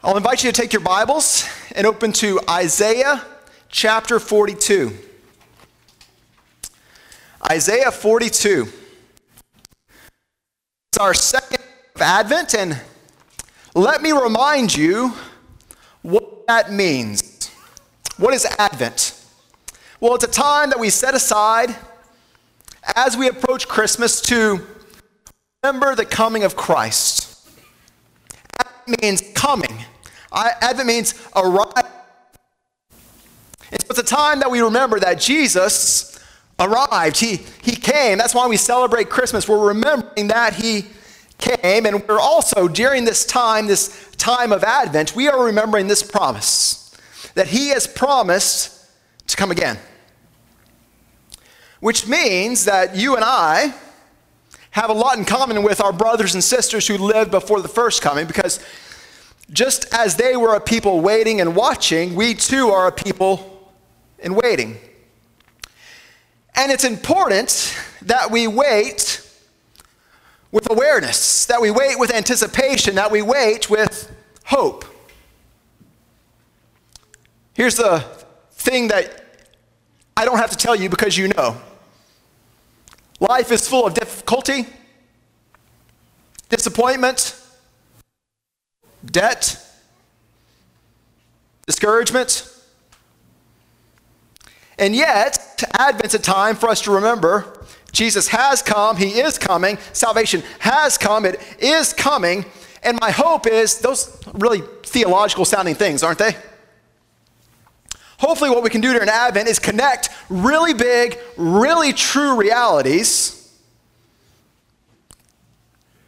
I'll invite you to take your Bibles and open to Isaiah chapter 42. Isaiah 42. It's our second of Advent, and let me remind you what that means. What is Advent? Well, it's a time that we set aside as we approach Christmas to remember the coming of Christ. Means coming. Advent means arrive. And so it's a time that we remember that Jesus arrived. He, he came. That's why we celebrate Christmas. We're remembering that he came. And we're also, during this time, this time of Advent, we are remembering this promise that he has promised to come again. Which means that you and I have a lot in common with our brothers and sisters who lived before the first coming because just as they were a people waiting and watching, we too are a people in waiting. And it's important that we wait with awareness, that we wait with anticipation, that we wait with hope. Here's the thing that I don't have to tell you because you know life is full of difficulty, disappointment, debt, discouragement. And yet, Advent's a time for us to remember Jesus has come, He is coming, salvation has come, it is coming. And my hope is those really theological sounding things, aren't they? Hopefully, what we can do during Advent is connect really big, really true realities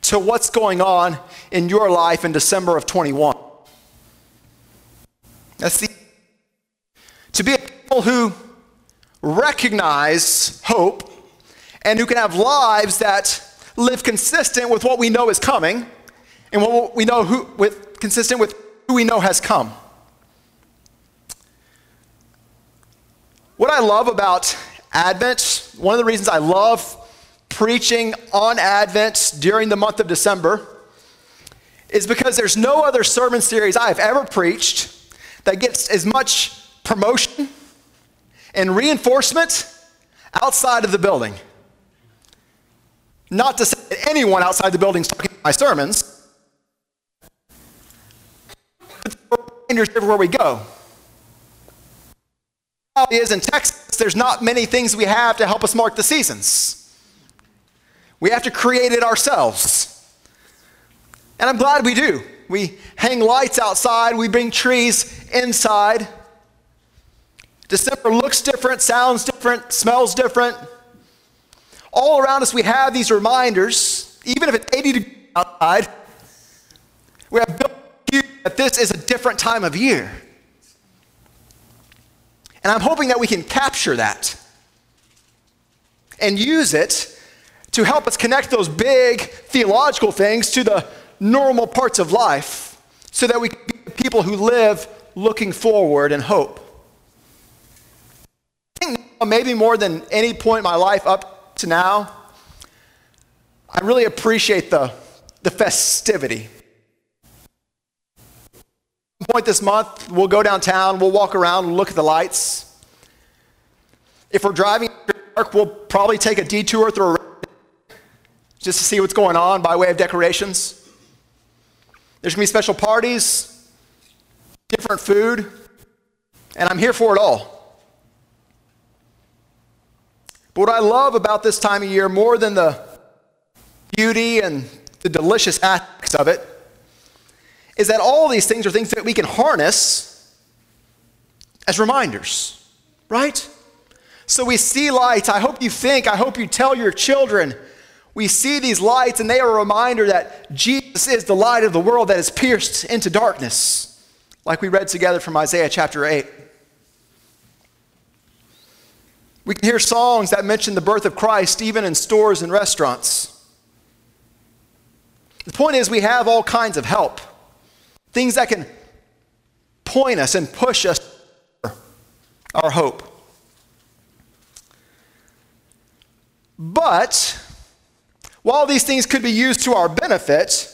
to what's going on in your life in December of 21. That's the to be a people who recognize hope and who can have lives that live consistent with what we know is coming and what we know who with consistent with who we know has come. What I love about Advent, one of the reasons I love preaching on Advent during the month of December is because there's no other sermon series I've ever preached that gets as much promotion and reinforcement outside of the building. Not to say that anyone outside the building is talking my sermons, but reminders everywhere we go. Is in Texas, there's not many things we have to help us mark the seasons. We have to create it ourselves. And I'm glad we do. We hang lights outside, we bring trees inside. December looks different, sounds different, smells different. All around us, we have these reminders, even if it's 80 degrees outside, we have built that this is a different time of year. And I'm hoping that we can capture that and use it to help us connect those big theological things to the normal parts of life so that we can be people who live looking forward and hope. I think maybe more than any point in my life up to now, I really appreciate the, the festivity. Point this month, we'll go downtown, we'll walk around, look at the lights. If we're driving dark, we'll probably take a detour through a just to see what's going on by way of decorations. There's going to be special parties, different food, and I'm here for it all. But what I love about this time of year more than the beauty and the delicious aspects of it is that all these things are things that we can harness as reminders, right? So we see lights. I hope you think, I hope you tell your children we see these lights, and they are a reminder that Jesus is the light of the world that is pierced into darkness, like we read together from Isaiah chapter 8. We can hear songs that mention the birth of Christ even in stores and restaurants. The point is, we have all kinds of help, things that can point us and push us our hope. But while these things could be used to our benefit,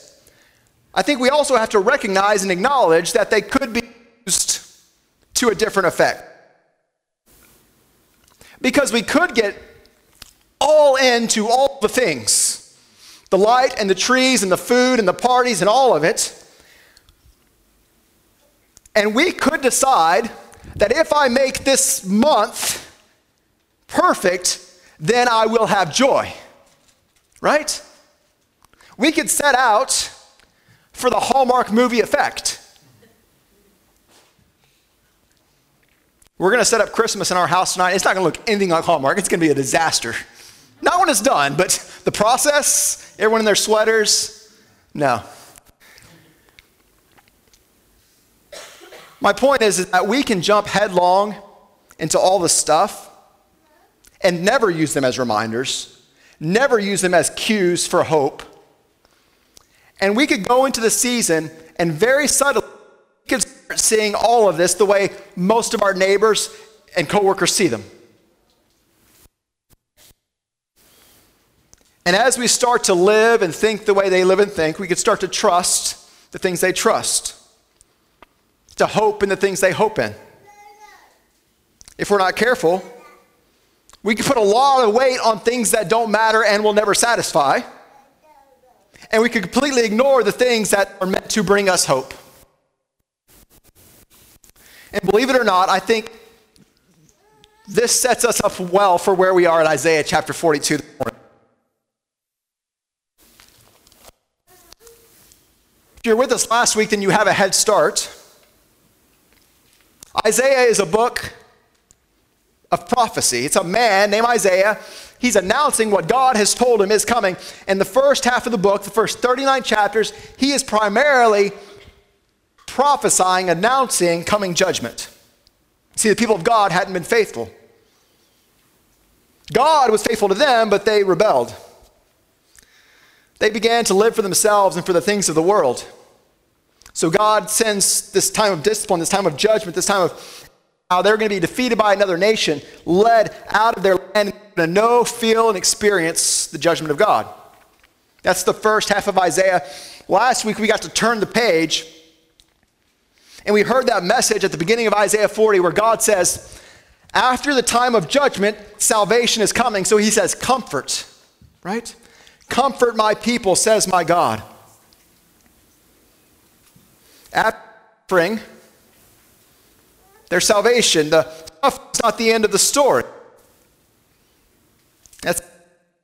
I think we also have to recognize and acknowledge that they could be used to a different effect. Because we could get all into all the things the light and the trees and the food and the parties and all of it. And we could decide that if I make this month perfect, then I will have joy. Right? We could set out for the Hallmark movie effect. We're going to set up Christmas in our house tonight. It's not going to look anything like Hallmark. It's going to be a disaster. Not when it's done, but the process, everyone in their sweaters, no. My point is, is that we can jump headlong into all the stuff and never use them as reminders, never use them as cues for hope. And we could go into the season and very subtly we could start seeing all of this the way most of our neighbors and coworkers see them. And as we start to live and think the way they live and think, we could start to trust the things they trust, to hope in the things they hope in. If we're not careful, we can put a lot of weight on things that don't matter and will never satisfy. And we can completely ignore the things that are meant to bring us hope. And believe it or not, I think this sets us up well for where we are in Isaiah chapter 42 this morning. you're with us last week, then you have a head start. Isaiah is a book of prophecy. It's a man named Isaiah. He's announcing what God has told him is coming. In the first half of the book, the first 39 chapters, he is primarily prophesying, announcing coming judgment. See, the people of God hadn't been faithful. God was faithful to them, but they rebelled. They began to live for themselves and for the things of the world. So God sends this time of discipline, this time of judgment, this time of how they're going to be defeated by another nation, led out of their land, to know, feel, and experience the judgment of God. That's the first half of Isaiah. Last week we got to turn the page, and we heard that message at the beginning of Isaiah 40 where God says, after the time of judgment, salvation is coming. So he says, Comfort, right? Comfort my people, says my God. After their salvation, the stuff is not the end of the story. That's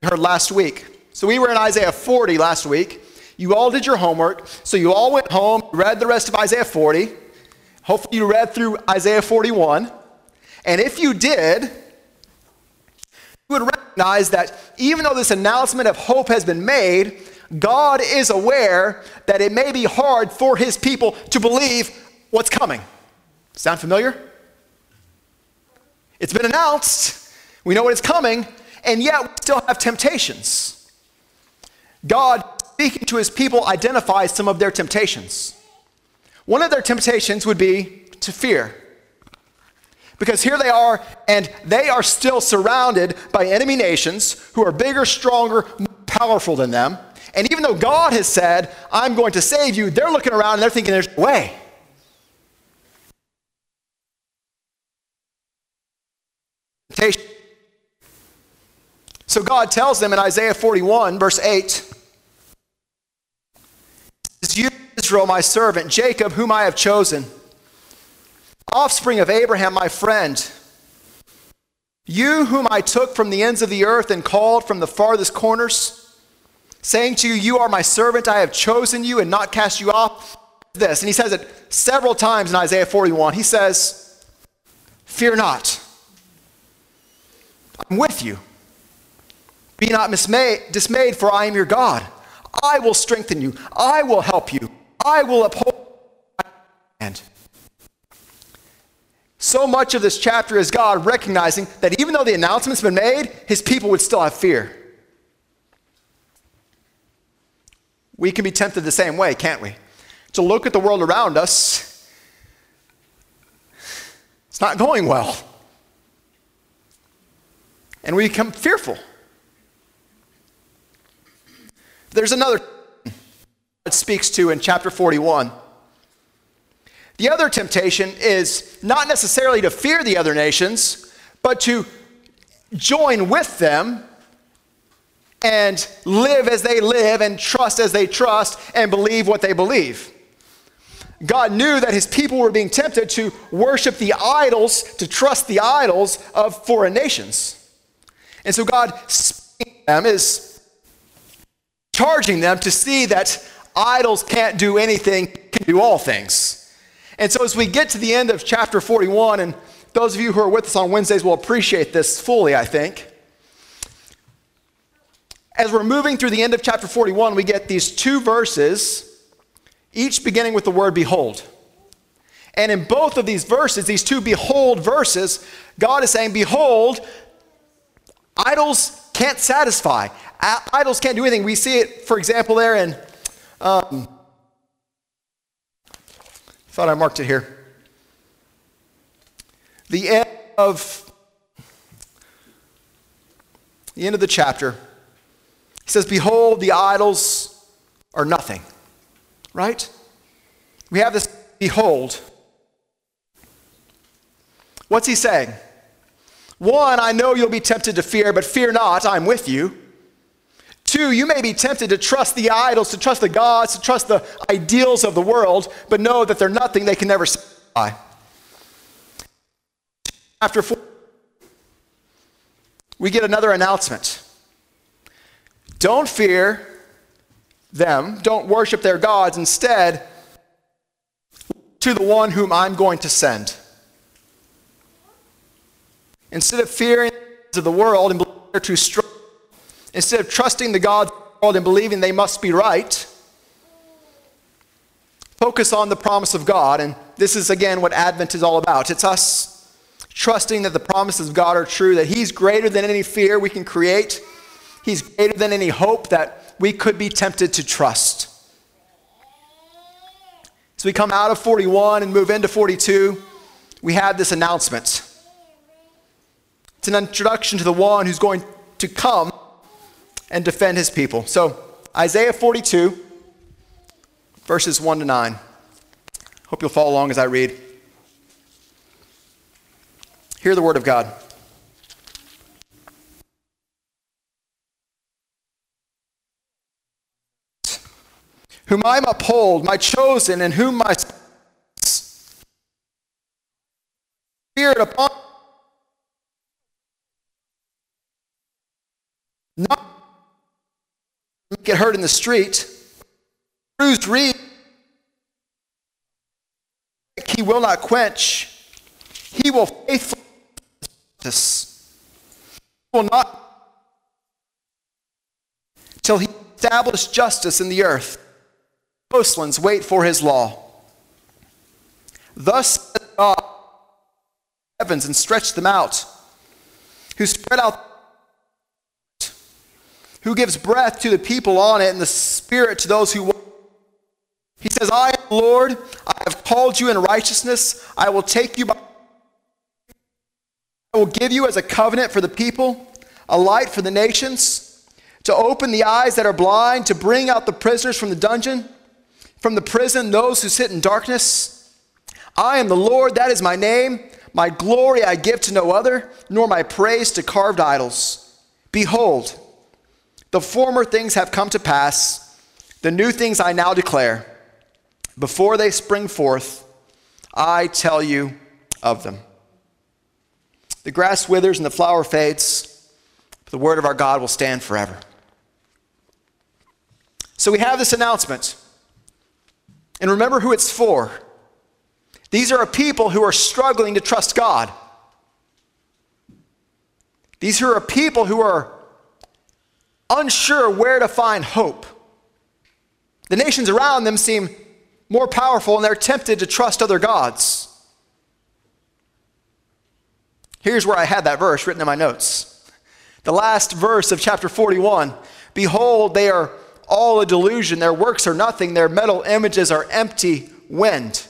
heard last week. So we were in Isaiah 40 last week. You all did your homework. So you all went home, read the rest of Isaiah 40. Hopefully you read through Isaiah 41. And if you did, you would recognize that even though this announcement of hope has been made, God is aware that it may be hard for his people to believe what's coming. Sound familiar? It's been announced. We know what is coming, and yet we still have temptations. God, speaking to his people, identifies some of their temptations. One of their temptations would be to fear. Because here they are, and they are still surrounded by enemy nations who are bigger, stronger, more powerful than them. And even though God has said, I'm going to save you, they're looking around and they're thinking there's no way. So God tells them in Isaiah 41, verse 8, You, Israel, my servant, Jacob, whom I have chosen, offspring of Abraham, my friend, you whom I took from the ends of the earth and called from the farthest corners, saying to you, You are my servant, I have chosen you and not cast you off. This, and he says it several times in Isaiah 41. He says, Fear not, I'm with you. Be not dismayed, for I am your God. I will strengthen you, I will help you, I will uphold my hand. So much of this chapter is God recognizing that even though the announcement's been made, his people would still have fear. We can be tempted the same way, can't we? To look at the world around us, it's not going well. And we become fearful. There's another God speaks to in chapter 41. The other temptation is not necessarily to fear the other nations, but to join with them and live as they live and trust as they trust and believe what they believe. God knew that his people were being tempted to worship the idols, to trust the idols of foreign nations. And so God them is charging them to see that idols can't do anything, can do all things. And so as we get to the end of chapter 41, and those of you who are with us on Wednesdays will appreciate this fully, I think. As we're moving through the end of chapter 41, we get these two verses each beginning with the word behold. And in both of these verses, these two behold verses, God is saying, Behold, idols can't satisfy, idols can't do anything. We see it, for example, there in, um, thought I marked it here. The end of the end of the chapter. He says, Behold, the idols are nothing right? We have this behold. What's he saying? One, I know you'll be tempted to fear, but fear not, I'm with you. Two, you may be tempted to trust the idols, to trust the gods, to trust the ideals of the world, but know that they're nothing they can never satisfy. After four, we get another announcement. Don't fear, them. Don't worship their gods. Instead, to the one whom I'm going to send. Instead of fearing the world and believing they're too strong, instead of trusting the gods of the world and believing they must be right, focus on the promise of God. And this is, again, what Advent is all about. It's us trusting that the promises of God are true, that He's greater than any fear we can create, He's greater than any hope that we could be tempted to trust. As we come out of 41 and move into 42, we have this announcement. It's an introduction to the one who's going to come and defend his people. So, Isaiah 42, verses 1 to 9. Hope you'll follow along as I read. Hear the word of God. Whom I uphold, my chosen, and whom my spirit upon not get hurt in the street, bruised reed he will not quench. He will faithfully this will not till he establish justice in the earth coastlands wait for his law. Thus God heavens and stretched them out, who spread out, who gives breath to the people on it and the spirit to those who want He says, I am the Lord, I have called you in righteousness, I will take you by I will give you as a covenant for the people, a light for the nations, to open the eyes that are blind, to bring out the prisoners from the dungeon from the prison those who sit in darkness. I am the Lord, that is my name. My glory I give to no other, nor my praise to carved idols. Behold, the former things have come to pass, the new things I now declare. Before they spring forth, I tell you of them. The grass withers and the flower fades, but the word of our God will stand forever. So we have this announcement. And remember who it's for. These are a people who are struggling to trust God. These are a people who are unsure where to find hope. The nations around them seem more powerful and they're tempted to trust other gods. Here's where I had that verse written in my notes. The last verse of chapter 41 Behold, they are all a delusion. Their works are nothing. Their metal images are empty wind.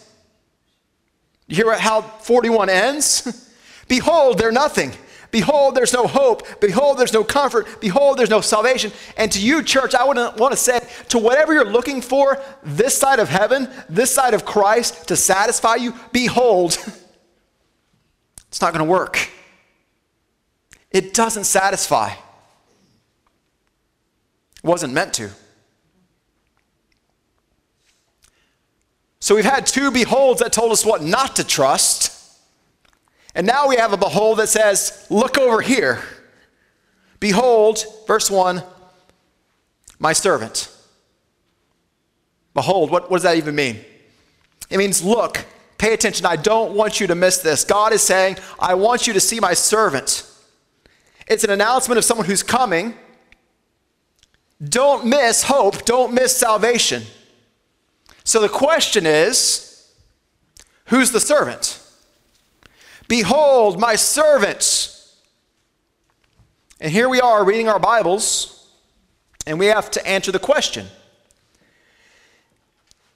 You hear how 41 ends? Behold, they're nothing. Behold, there's no hope. Behold, there's no comfort. Behold, there's no salvation. And to you, church, I would want to say to whatever you're looking for this side of heaven, this side of Christ to satisfy you, behold, it's not going to work. It doesn't satisfy. It wasn't meant to. So we've had two beholds that told us what not to trust. And now we have a behold that says, Look over here. Behold, verse 1, my servant. Behold, what, what does that even mean? It means, Look, pay attention. I don't want you to miss this. God is saying, I want you to see my servant. It's an announcement of someone who's coming. Don't miss hope, don't miss salvation. So the question is who's the servant? Behold, my servant. And here we are reading our Bibles, and we have to answer the question.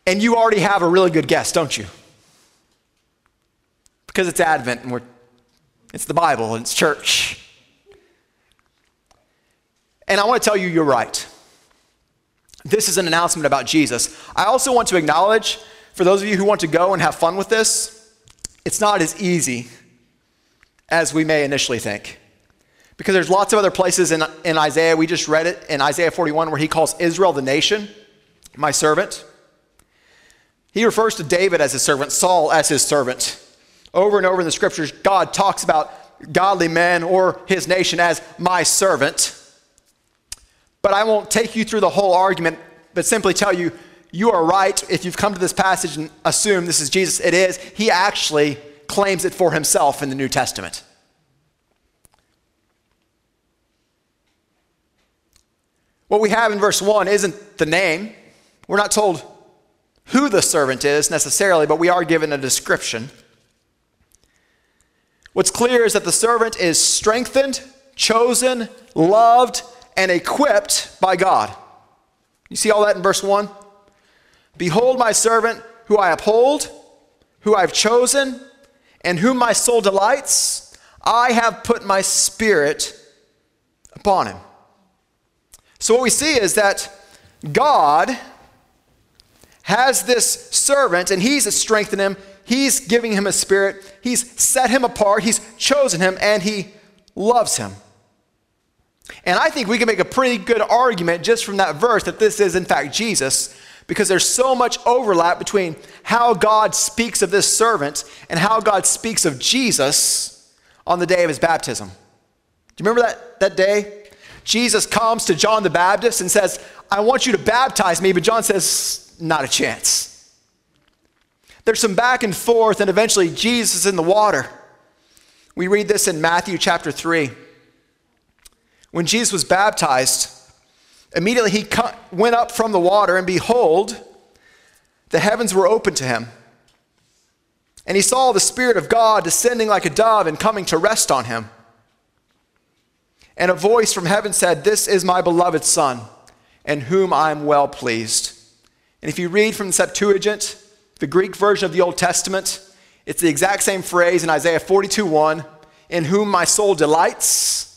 And you already have a really good guess, don't you? Because it's Advent and we're, it's the Bible and it's church. And I want to tell you, you're right. This is an announcement about Jesus. I also want to acknowledge, for those of you who want to go and have fun with this, it's not as easy as we may initially think. Because there's lots of other places in, in Isaiah, we just read it in Isaiah 41, where he calls Israel the nation, my servant. He refers to David as his servant, Saul as his servant. Over and over in the scriptures, God talks about godly men or his nation as my servant. But I won't take you through the whole argument, but simply tell you, you are right if you've come to this passage and assume this is Jesus. It is. He actually claims it for himself in the New Testament. What we have in verse 1 isn't the name. We're not told who the servant is necessarily, but we are given a description. What's clear is that the servant is strengthened, chosen, loved, and equipped by God. You see all that in verse 1? Behold, my servant, who I uphold, who I've chosen, and whom my soul delights, I have put my spirit upon him. So, what we see is that God has this servant, and he's strengthening him, he's giving him a spirit, he's set him apart, he's chosen him, and he loves him. And I think we can make a pretty good argument just from that verse that this is, in fact, Jesus, because there's so much overlap between how God speaks of this servant and how God speaks of Jesus on the day of his baptism. Do you remember that, that day? Jesus comes to John the Baptist and says, I want you to baptize me, but John says, Not a chance. There's some back and forth, and eventually Jesus is in the water. We read this in Matthew chapter 3. When Jesus was baptized, immediately he went up from the water, and behold, the heavens were opened to him. And he saw the Spirit of God descending like a dove and coming to rest on him. And a voice from heaven said, This is my beloved Son, in whom I am well pleased. And if you read from the Septuagint, the Greek version of the Old Testament, it's the exact same phrase in Isaiah 42 1, in whom my soul delights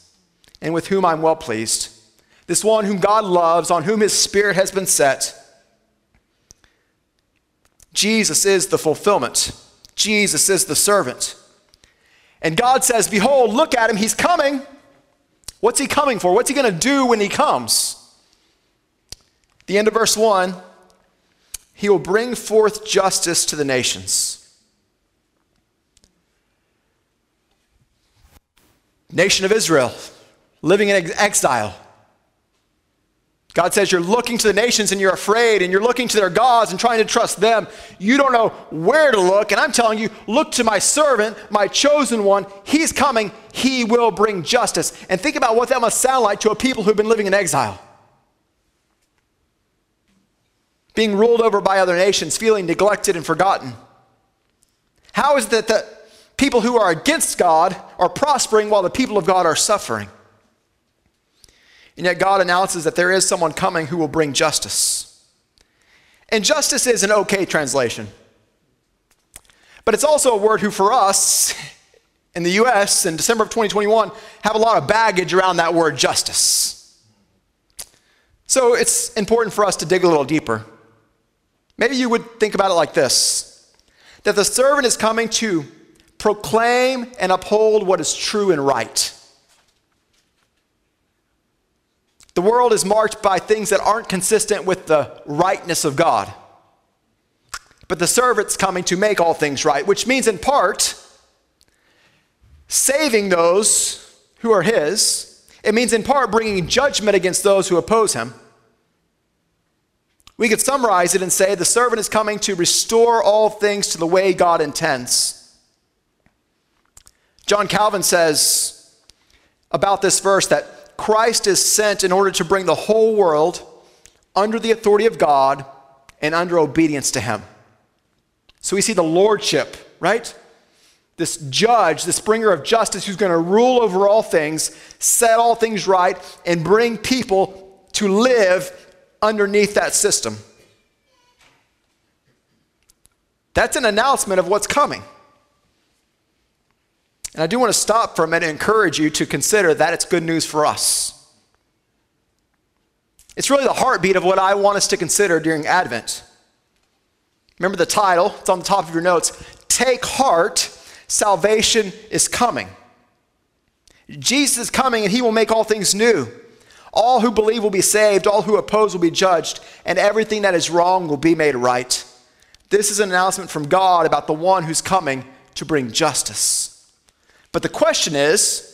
and with whom I'm well pleased. This one whom God loves, on whom his spirit has been set. Jesus is the fulfillment. Jesus is the servant. And God says, Behold, look at him, he's coming. What's he coming for? What's he going to do when he comes? The end of verse 1 He will bring forth justice to the nations. Nation of Israel, living in exile. God says you're looking to the nations and you're afraid and you're looking to their gods and trying to trust them. You don't know where to look. And I'm telling you, look to my servant, my chosen one. He's coming. He will bring justice. And think about what that must sound like to a people who've been living in exile. Being ruled over by other nations, feeling neglected and forgotten. How is it that the people who are against God are prospering while the people of God are suffering? And yet God announces that there is someone coming who will bring justice. And justice is an okay translation. But it's also a word who, for us, in the US in December of 2021 have a lot of baggage around that word justice. So it's important for us to dig a little deeper. Maybe you would think about it like this that the servant is coming to proclaim and uphold what is true and right. The world is marked by things that aren't consistent with the rightness of God. But the servant's coming to make all things right, which means, in part, saving those who are his. It means, in part, bringing judgment against those who oppose him. We could summarize it and say the servant is coming to restore all things to the way God intends. John Calvin says about this verse that Christ is sent in order to bring the whole world under the authority of God and under obedience to him. So we see the lordship, right? This judge, this bringer of justice who's going to rule over all things, set all things right, and bring people to live underneath that system. That's an announcement of what's coming. And I do want to stop for a minute and encourage you to consider that it's good news for us. It's really the heartbeat of what I want us to consider during Advent. Remember the title, it's on the top of your notes. Take heart, salvation is coming. Jesus is coming and he will make all things new. All who believe will be saved, all who oppose will be judged, and everything that is wrong will be made right. This is an announcement from God about the one who's coming to bring justice. But the question is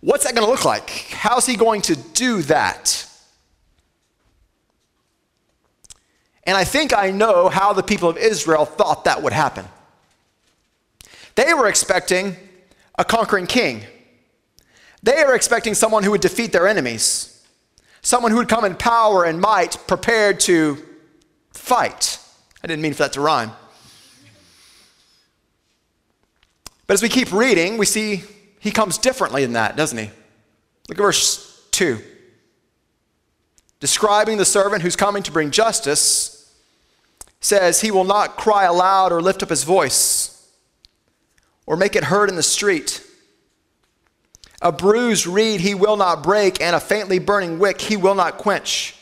what's that going to look like? How's he going to do that? And I think I know how the people of Israel thought that would happen. They were expecting a conquering king. They were expecting someone who would defeat their enemies, someone who would come in power and might, prepared to fight. I didn't mean for that to rhyme. But as we keep reading, we see he comes differently than that, doesn't he? Look at verse 2. Describing the servant who's coming to bring justice, says, He will not cry aloud or lift up his voice or make it heard in the street. A bruised reed he will not break, and a faintly burning wick he will not quench.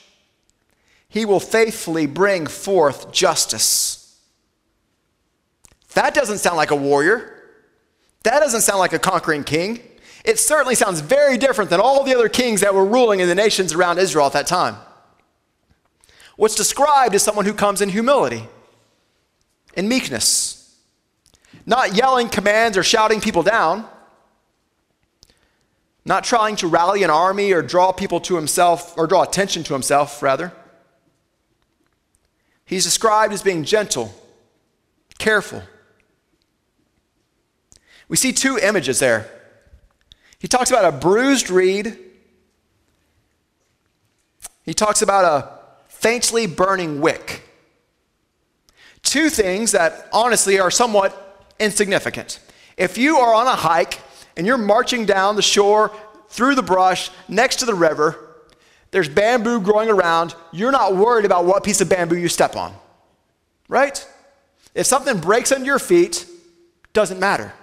He will faithfully bring forth justice. That doesn't sound like a warrior. That doesn't sound like a conquering king. It certainly sounds very different than all the other kings that were ruling in the nations around Israel at that time. What's described is someone who comes in humility, in meekness, not yelling commands or shouting people down, not trying to rally an army or draw people to himself, or draw attention to himself, rather. He's described as being gentle, careful, we see two images there. He talks about a bruised reed, he talks about a faintly burning wick. Two things that honestly are somewhat insignificant. If you are on a hike and you're marching down the shore through the brush next to the river, there's bamboo growing around, you're not worried about what piece of bamboo you step on, right? If something breaks under your feet, doesn't matter.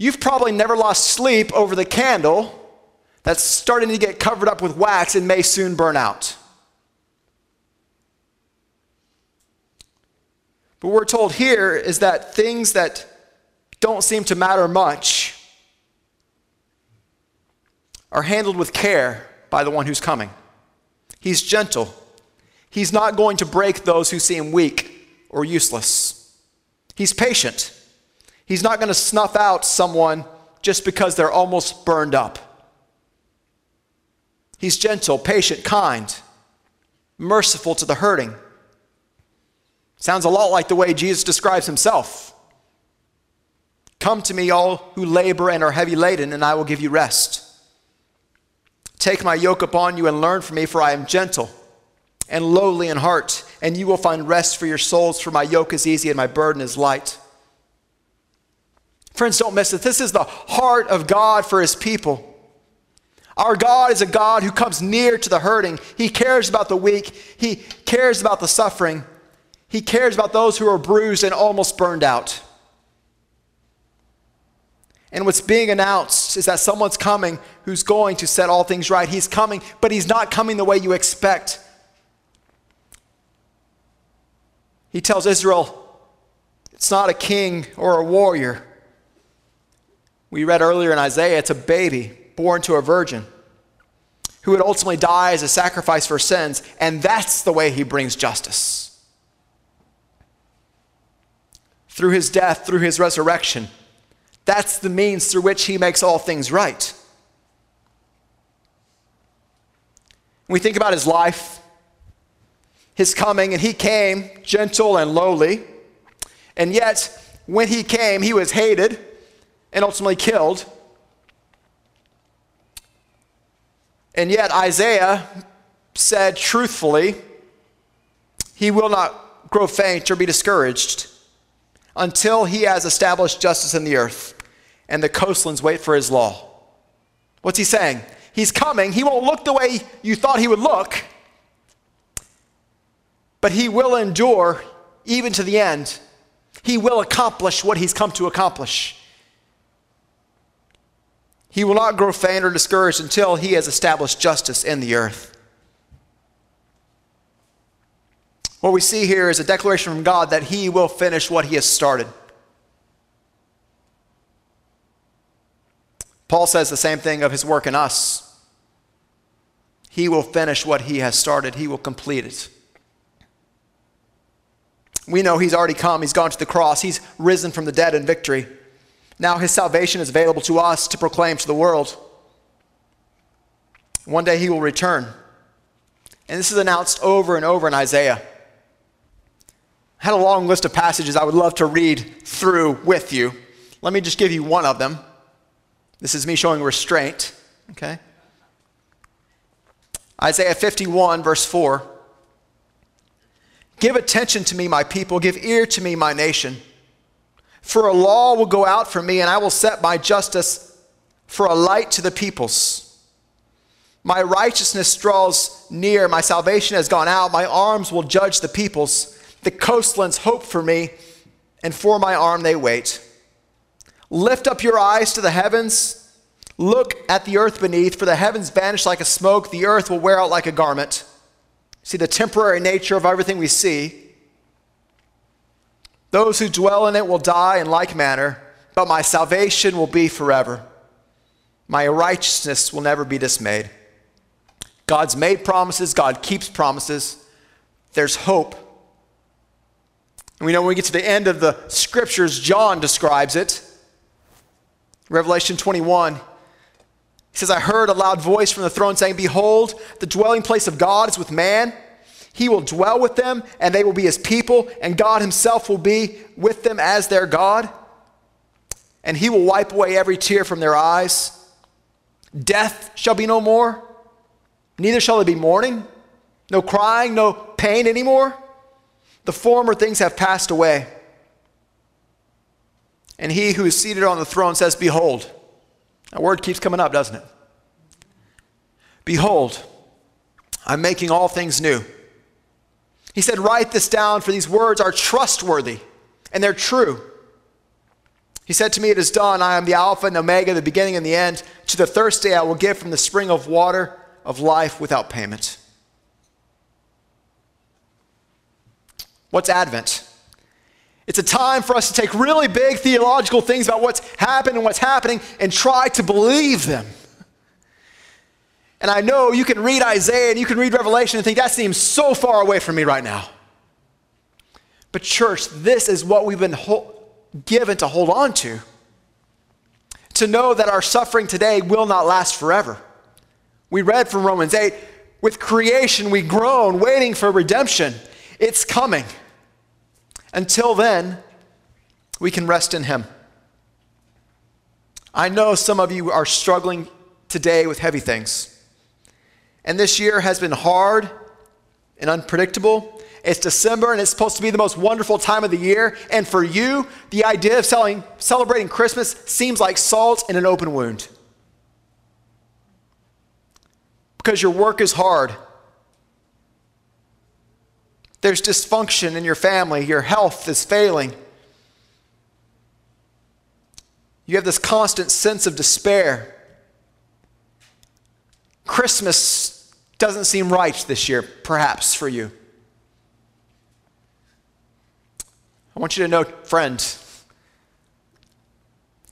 You've probably never lost sleep over the candle that's starting to get covered up with wax and may soon burn out. But we're told here is that things that don't seem to matter much are handled with care by the one who's coming. He's gentle. He's not going to break those who seem weak or useless. He's patient. He's not going to snuff out someone just because they're almost burned up. He's gentle, patient, kind, merciful to the hurting. Sounds a lot like the way Jesus describes himself. Come to me, all who labor and are heavy laden, and I will give you rest. Take my yoke upon you and learn from me, for I am gentle and lowly in heart, and you will find rest for your souls, for my yoke is easy and my burden is light. Friends, don't miss it. This is the heart of God for his people. Our God is a God who comes near to the hurting. He cares about the weak. He cares about the suffering. He cares about those who are bruised and almost burned out. And what's being announced is that someone's coming who's going to set all things right. He's coming, but he's not coming the way you expect. He tells Israel, it's not a king or a warrior. We read earlier in Isaiah, it's a baby born to a virgin who would ultimately die as a sacrifice for sins, and that's the way he brings justice. Through his death, through his resurrection, that's the means through which he makes all things right. When we think about his life, his coming, and he came gentle and lowly, and yet when he came, he was hated and ultimately killed. And yet, Isaiah said truthfully, he will not grow faint or be discouraged until he has established justice in the earth and the coastlands wait for his law. What's he saying? He's coming. He won't look the way you thought he would look, but he will endure even to the end. He will accomplish what he's come to accomplish. He will not grow faint or discouraged until he has established justice in the earth. What we see here is a declaration from God that he will finish what he has started. Paul says the same thing of his work in us. He will finish what he has started, he will complete it. We know he's already come, he's gone to the cross, he's risen from the dead in victory. Now his salvation is available to us to proclaim to the world. One day he will return. And this is announced over and over in Isaiah. I had a long list of passages I would love to read through with you. Let me just give you one of them. This is me showing restraint, okay? Isaiah 51, verse 4. Give attention to me, my people. Give ear to me, my nation. For a law will go out from me, and I will set my justice for a light to the peoples. My righteousness draws near, my salvation has gone out, my arms will judge the peoples. The coastlands hope for me, and for my arm they wait. Lift up your eyes to the heavens. Look at the earth beneath, for the heavens vanish like a smoke, the earth will wear out like a garment. See the temporary nature of everything we see. Those who dwell in it will die in like manner, but my salvation will be forever. My righteousness will never be dismayed. God's made promises, God keeps promises. There's hope. And we know when we get to the end of the scriptures, John describes it. Revelation 21, he says, I heard a loud voice from the throne saying, Behold, the dwelling place of God is with man he will dwell with them, and they will be his people, and God himself will be with them as their God. And he will wipe away every tear from their eyes. Death shall be no more, neither shall there be mourning, no crying, no pain anymore. The former things have passed away. And he who is seated on the throne says, Behold. That word keeps coming up, doesn't it? Behold, I'm making all things new. He said, Write this down, for these words are trustworthy and they're true. He said to me, It is done. I am the Alpha and Omega, the beginning and the end. To the thirsty, I will give from the spring of water of life without payment. What's Advent? It's a time for us to take really big theological things about what's happened and what's happening and try to believe them. And I know you can read Isaiah and you can read Revelation and think that seems so far away from me right now. But, church, this is what we've been ho- given to hold on to. To know that our suffering today will not last forever. We read from Romans 8 with creation we groan, waiting for redemption. It's coming. Until then, we can rest in Him. I know some of you are struggling today with heavy things. And this year has been hard and unpredictable. It's December and it's supposed to be the most wonderful time of the year. And for you, the idea of selling, celebrating Christmas seems like salt in an open wound. Because your work is hard. There's dysfunction in your family, your health is failing. You have this constant sense of despair. Christmas doesn't seem right this year, perhaps, for you. I want you to know, friend,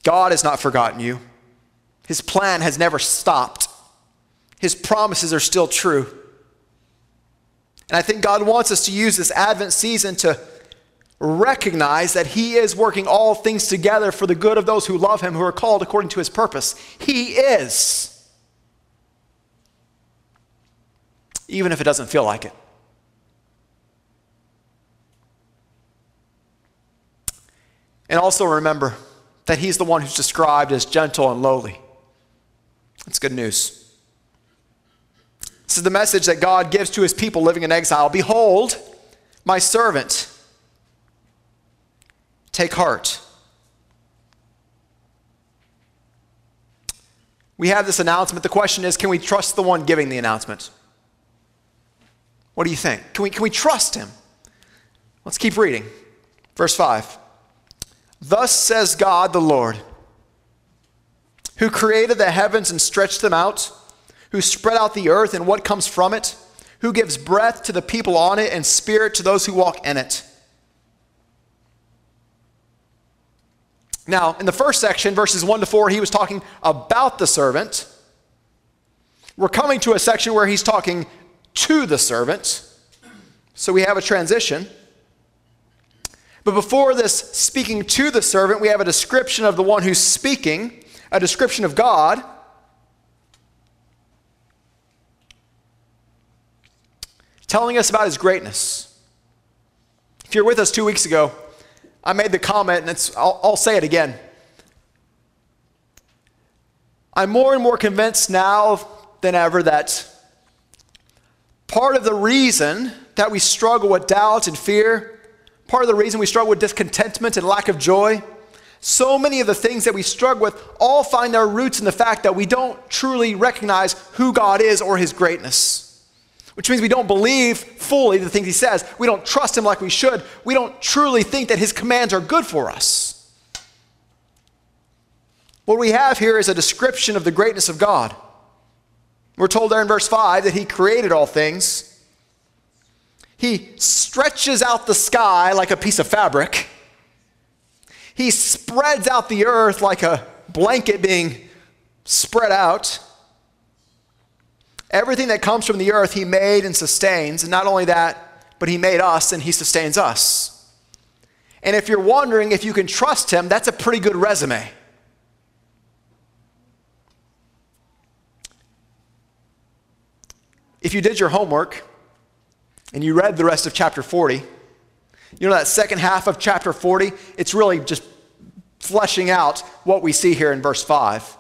God has not forgotten you. His plan has never stopped. His promises are still true. And I think God wants us to use this Advent season to recognize that He is working all things together for the good of those who love Him, who are called according to His purpose. He is. Even if it doesn't feel like it. And also remember that He's the one who's described as gentle and lowly. That's good news. This is the message that God gives to his people living in exile. Behold, my servant. Take heart. We have this announcement. The question is can we trust the one giving the announcement? What do you think? Can we, can we trust him? Let's keep reading. Verse 5. Thus says God the Lord, who created the heavens and stretched them out who spread out the earth and what comes from it, who gives breath to the people on it and spirit to those who walk in it. Now, in the first section, verses 1 to 4, he was talking about the servant. We're coming to a section where he's talking to the servant. So we have a transition. But before this speaking to the servant, we have a description of the one who's speaking, a description of God. telling us about his greatness. If you're with us two weeks ago, I made the comment, and I'll, I'll say it again. I'm more and more convinced now than ever that part of the reason that we struggle with doubt and fear, part of the reason we struggle with discontentment and lack of joy, so many of the things that we struggle with all find their roots in the fact that we don't truly recognize who God is or his greatness which means we don't believe fully the things he says. We don't trust him like we should. We don't truly think that his commands are good for us. What we have here is a description of the greatness of God. We're told there in verse 5 that he created all things. He stretches out the sky like a piece of fabric. He spreads out the earth like a blanket being spread out. Everything that comes from the earth, he made and sustains. And not only that, but he made us and he sustains us. And if you're wondering if you can trust him, that's a pretty good resume. If you did your homework and you read the rest of chapter 40, you know that second half of chapter 40, it's really just fleshing out what we see here in verse 5.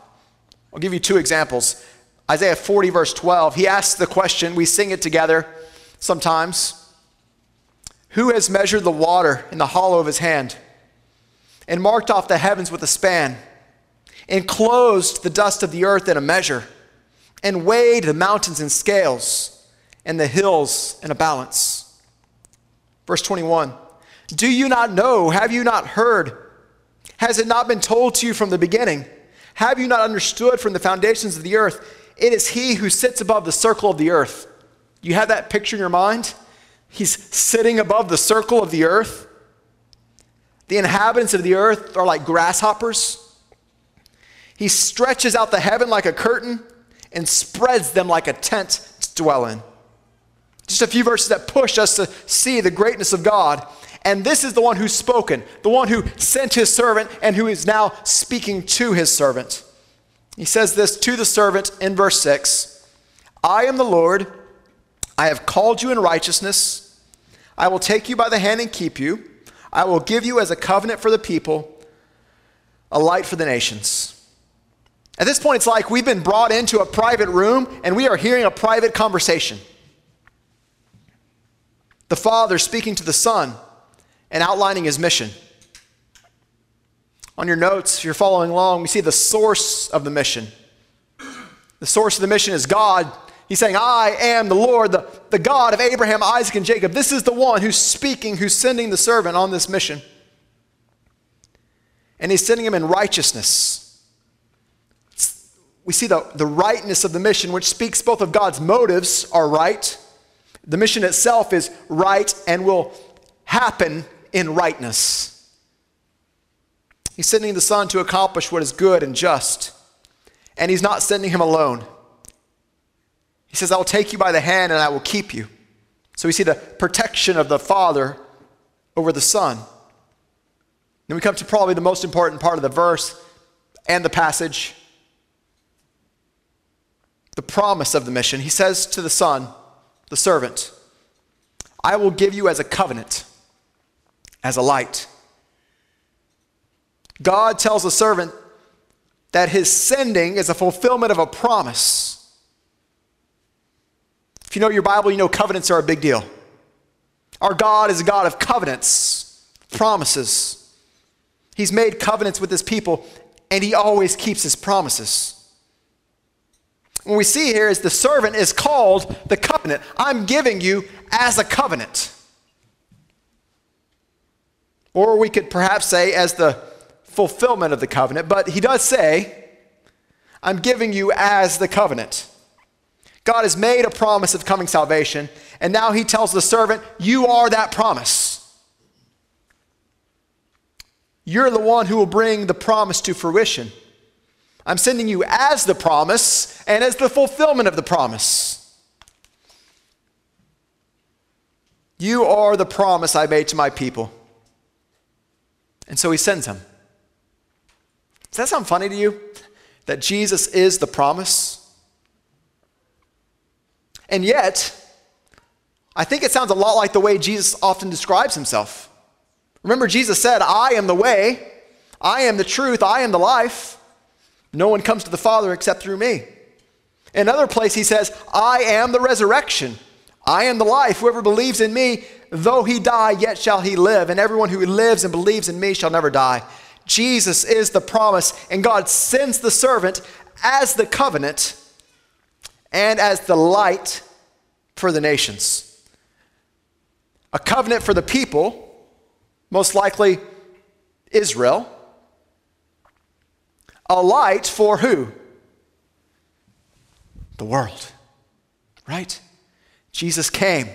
I'll give you two examples. Isaiah 40, verse 12, he asks the question, we sing it together sometimes Who has measured the water in the hollow of his hand, and marked off the heavens with a span, enclosed the dust of the earth in a measure, and weighed the mountains in scales, and the hills in a balance? Verse 21 Do you not know? Have you not heard? Has it not been told to you from the beginning? Have you not understood from the foundations of the earth? It is he who sits above the circle of the earth. You have that picture in your mind? He's sitting above the circle of the earth. The inhabitants of the earth are like grasshoppers. He stretches out the heaven like a curtain and spreads them like a tent to dwell in. Just a few verses that push us to see the greatness of God. And this is the one who's spoken, the one who sent his servant and who is now speaking to his servant. He says this to the servant in verse 6 I am the Lord. I have called you in righteousness. I will take you by the hand and keep you. I will give you as a covenant for the people, a light for the nations. At this point, it's like we've been brought into a private room and we are hearing a private conversation. The Father speaking to the Son and outlining his mission. On your notes, if you're following along, we see the source of the mission. The source of the mission is God. He's saying, I am the Lord, the, the God of Abraham, Isaac, and Jacob. This is the one who's speaking, who's sending the servant on this mission. and he's sending him in righteousness. We see the, the rightness of the mission, which speaks both of God's motives are right. The mission itself is right and will happen in rightness. He's sending the Son to accomplish what is good and just. And he's not sending him alone. He says, I will take you by the hand and I will keep you. So we see the protection of the Father over the Son. Then we come to probably the most important part of the verse and the passage the promise of the mission. He says to the Son, the servant, I will give you as a covenant, as a light. God tells the servant that his sending is a fulfillment of a promise. If you know your Bible, you know covenants are a big deal. Our God is a God of covenants, promises. He's made covenants with his people, and he always keeps his promises. What we see here is the servant is called the covenant. I'm giving you as a covenant. Or we could perhaps say as the fulfillment of the covenant, but he does say, I'm giving you as the covenant. God has made a promise of coming salvation, and now he tells the servant, You are that promise. You're the one who will bring the promise to fruition. I'm sending you as the promise and as the fulfillment of the promise. You are the promise I made to my people. And so he sends him. Does that sound funny to you? That Jesus is the promise? And yet, I think it sounds a lot like the way Jesus often describes himself. Remember, Jesus said, I am the way, I am the truth, I am the life. No one comes to the Father except through me. In another place, he says, I am the resurrection. I am the life. Whoever believes in me, though he die, yet shall he live. And everyone who lives and believes in me shall never die. Jesus is the promise, and God sends the servant as the covenant and as the light for the nations. A covenant for the people, most likely Israel. A light for who? The world. Right? Jesus came.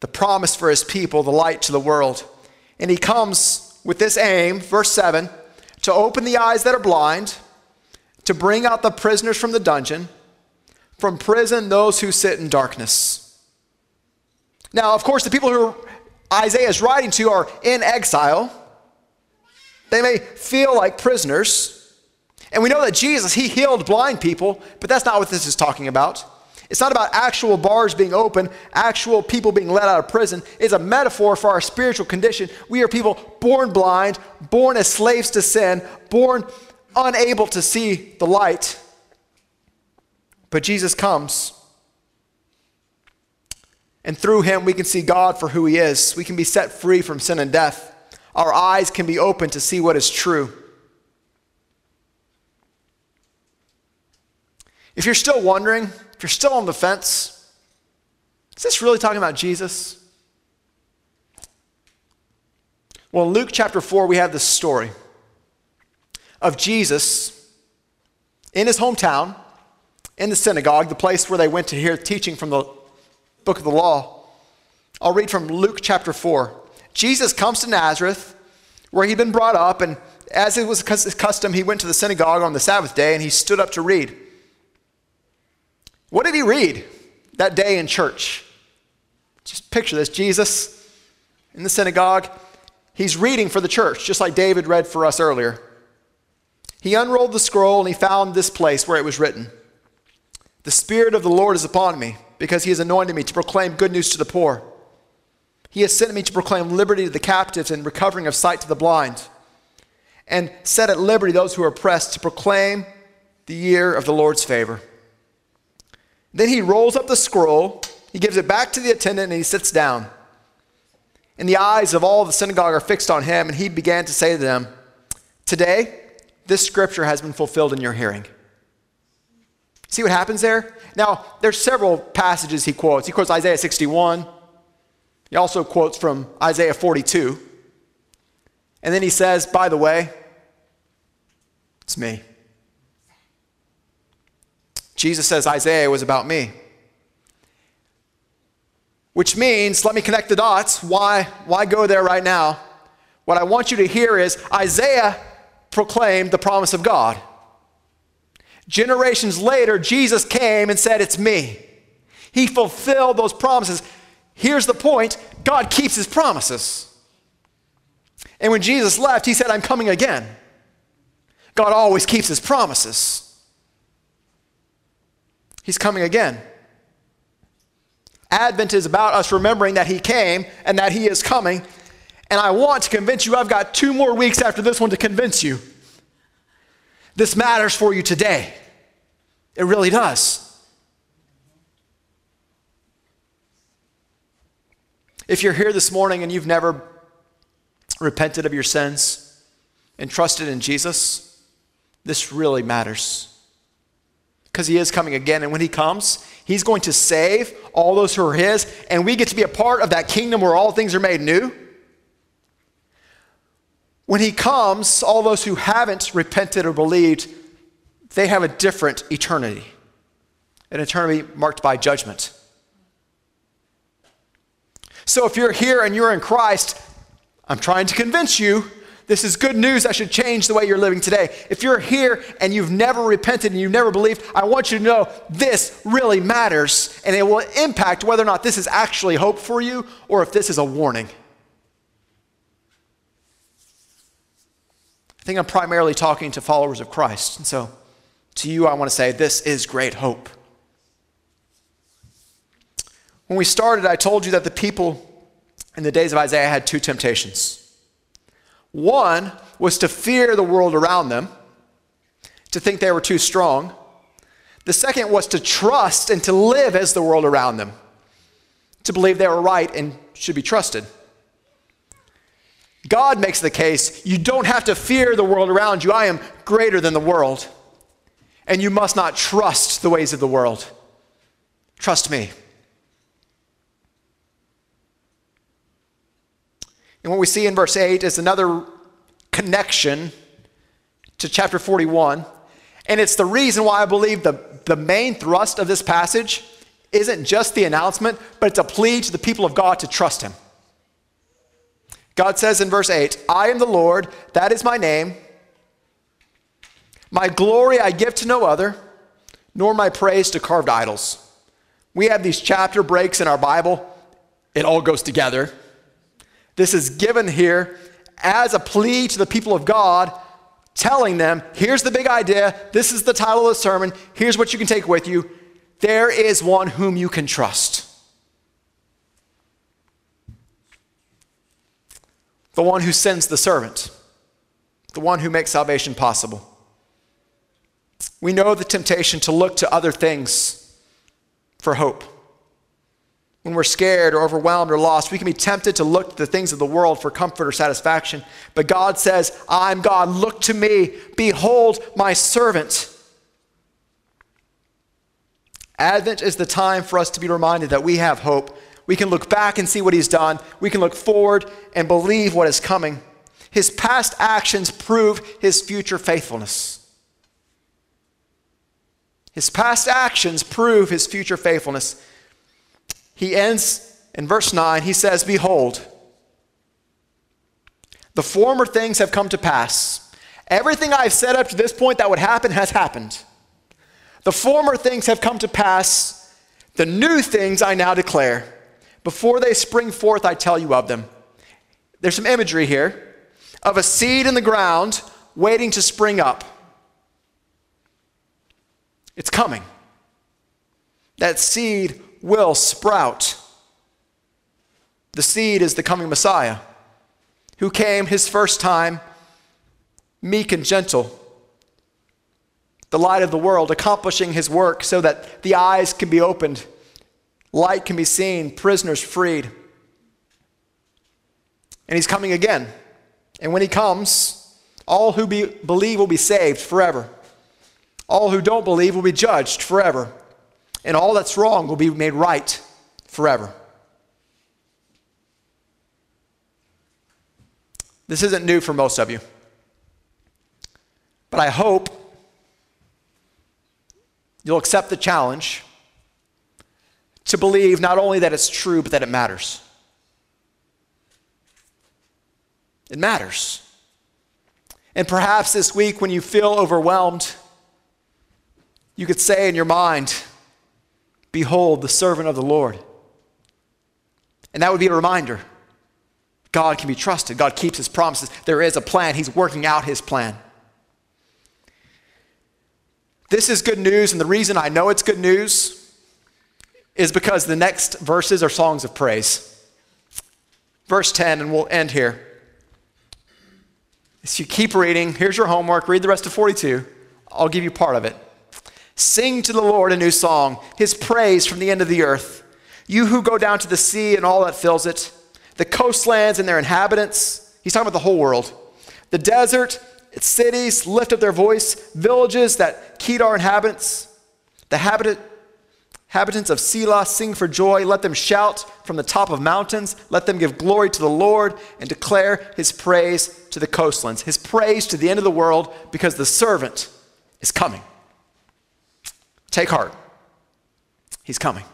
The promise for his people, the light to the world. And he comes with this aim, verse 7, to open the eyes that are blind to bring out the prisoners from the dungeon, from prison those who sit in darkness. Now, of course, the people who Isaiah is writing to are in exile. They may feel like prisoners. And we know that Jesus, he healed blind people, but that's not what this is talking about. It's not about actual bars being open, actual people being let out of prison. It's a metaphor for our spiritual condition. We are people born blind, born as slaves to sin, born unable to see the light. But Jesus comes. And through him, we can see God for who he is. We can be set free from sin and death. Our eyes can be open to see what is true. If you're still wondering, if you're still on the fence, is this really talking about Jesus? Well, in Luke chapter 4, we have this story of Jesus in his hometown, in the synagogue, the place where they went to hear teaching from the book of the law. I'll read from Luke chapter 4. Jesus comes to Nazareth, where he'd been brought up, and as it was his custom, he went to the synagogue on the Sabbath day and he stood up to read. What did he read that day in church? Just picture this Jesus in the synagogue. He's reading for the church, just like David read for us earlier. He unrolled the scroll and he found this place where it was written The Spirit of the Lord is upon me, because he has anointed me to proclaim good news to the poor. He has sent me to proclaim liberty to the captives and recovering of sight to the blind, and set at liberty those who are oppressed to proclaim the year of the Lord's favor. Then he rolls up the scroll, he gives it back to the attendant, and he sits down. And the eyes of all the synagogue are fixed on him, and he began to say to them, Today, this scripture has been fulfilled in your hearing. See what happens there? Now, there's several passages he quotes. He quotes Isaiah 61. He also quotes from Isaiah 42. And then he says, by the way, it's me. Jesus says Isaiah was about me. Which means, let me connect the dots. Why, why go there right now? What I want you to hear is Isaiah proclaimed the promise of God. Generations later, Jesus came and said, It's me. He fulfilled those promises. Here's the point God keeps his promises. And when Jesus left, he said, I'm coming again. God always keeps his promises. He's coming again. Advent is about us remembering that he came and that he is coming. And I want to convince you, I've got two more weeks after this one to convince you. This matters for you today. It really does. If you're here this morning and you've never repented of your sins and trusted in Jesus, this really matters. Because he is coming again. And when he comes, he's going to save all those who are his. And we get to be a part of that kingdom where all things are made new. When he comes, all those who haven't repented or believed, they have a different eternity, an eternity marked by judgment. So if you're here and you're in Christ, I'm trying to convince you this is good news that should change the way you're living today. If you're here and you've never repented and you've never believed, I want you to know this really matters and it will impact whether or not this is actually hope for you or if this is a warning. I think I'm primarily talking to followers of Christ. And so to you, I want to say this is great hope. When we started, I told you that the people in the days of Isaiah had two temptations. One was to fear the world around them, to think they were too strong. The second was to trust and to live as the world around them, to believe they were right and should be trusted. God makes the case you don't have to fear the world around you. I am greater than the world. And you must not trust the ways of the world. Trust me. And what we see in verse 8 is another connection to chapter 41. And it's the reason why I believe the, the main thrust of this passage isn't just the announcement, but it's a plea to the people of God to trust Him. God says in verse 8, I am the Lord, that is my name. My glory I give to no other, nor my praise to carved idols. We have these chapter breaks in our Bible, it all goes together. This is given here as a plea to the people of God, telling them, here's the big idea, this is the title of the sermon, here's what you can take with you. There is one whom you can trust. The one who sends the servant, the one who makes salvation possible. We know the temptation to look to other things for hope. When we're scared or overwhelmed or lost, we can be tempted to look to the things of the world for comfort or satisfaction. But God says, I'm God. Look to me. Behold my servant. Advent is the time for us to be reminded that we have hope. We can look back and see what he's done. We can look forward and believe what is coming. His past actions prove his future faithfulness. His past actions prove his future faithfulness he ends in verse 9, he says, Behold, the former things have come to pass. Everything I've said up to this point that would happen has happened. The former things have come to pass. The new things I now declare. Before they spring forth, I tell you of them. There's some imagery here of a seed in the ground waiting to spring up. It's coming. That seed will sprout. The seed is the coming Messiah, who came his first time meek and gentle, the light of the world, accomplishing his work so that the eyes can be opened, light can be seen, prisoners freed. And he's coming again. And when he comes, all who be, believe will be saved forever. All who don't believe will be judged forever and all that's wrong will be made right forever. This isn't new for most of you. But I hope you'll accept the challenge to believe not only that it's true, but that it matters. It matters. And perhaps this week, when you feel overwhelmed, you could say in your mind, Behold, the servant of the Lord. And that would be a reminder God can be trusted. God keeps his promises. There is a plan, he's working out his plan. This is good news, and the reason I know it's good news is because the next verses are songs of praise. Verse 10, and we'll end here. If you keep reading, here's your homework. Read the rest of 42. I'll give you part of it. Sing to the Lord a new song, his praise from the end of the earth. You who go down to the sea and all that fills it, the coastlands and their inhabitants. He's talking about the whole world. The desert, its cities lift up their voice, villages that Kedar inhabits. The habitat, inhabitants of Sela sing for joy. Let them shout from the top of mountains. Let them give glory to the Lord and declare his praise to the coastlands, his praise to the end of the world, because the servant is coming. Take heart. He's coming.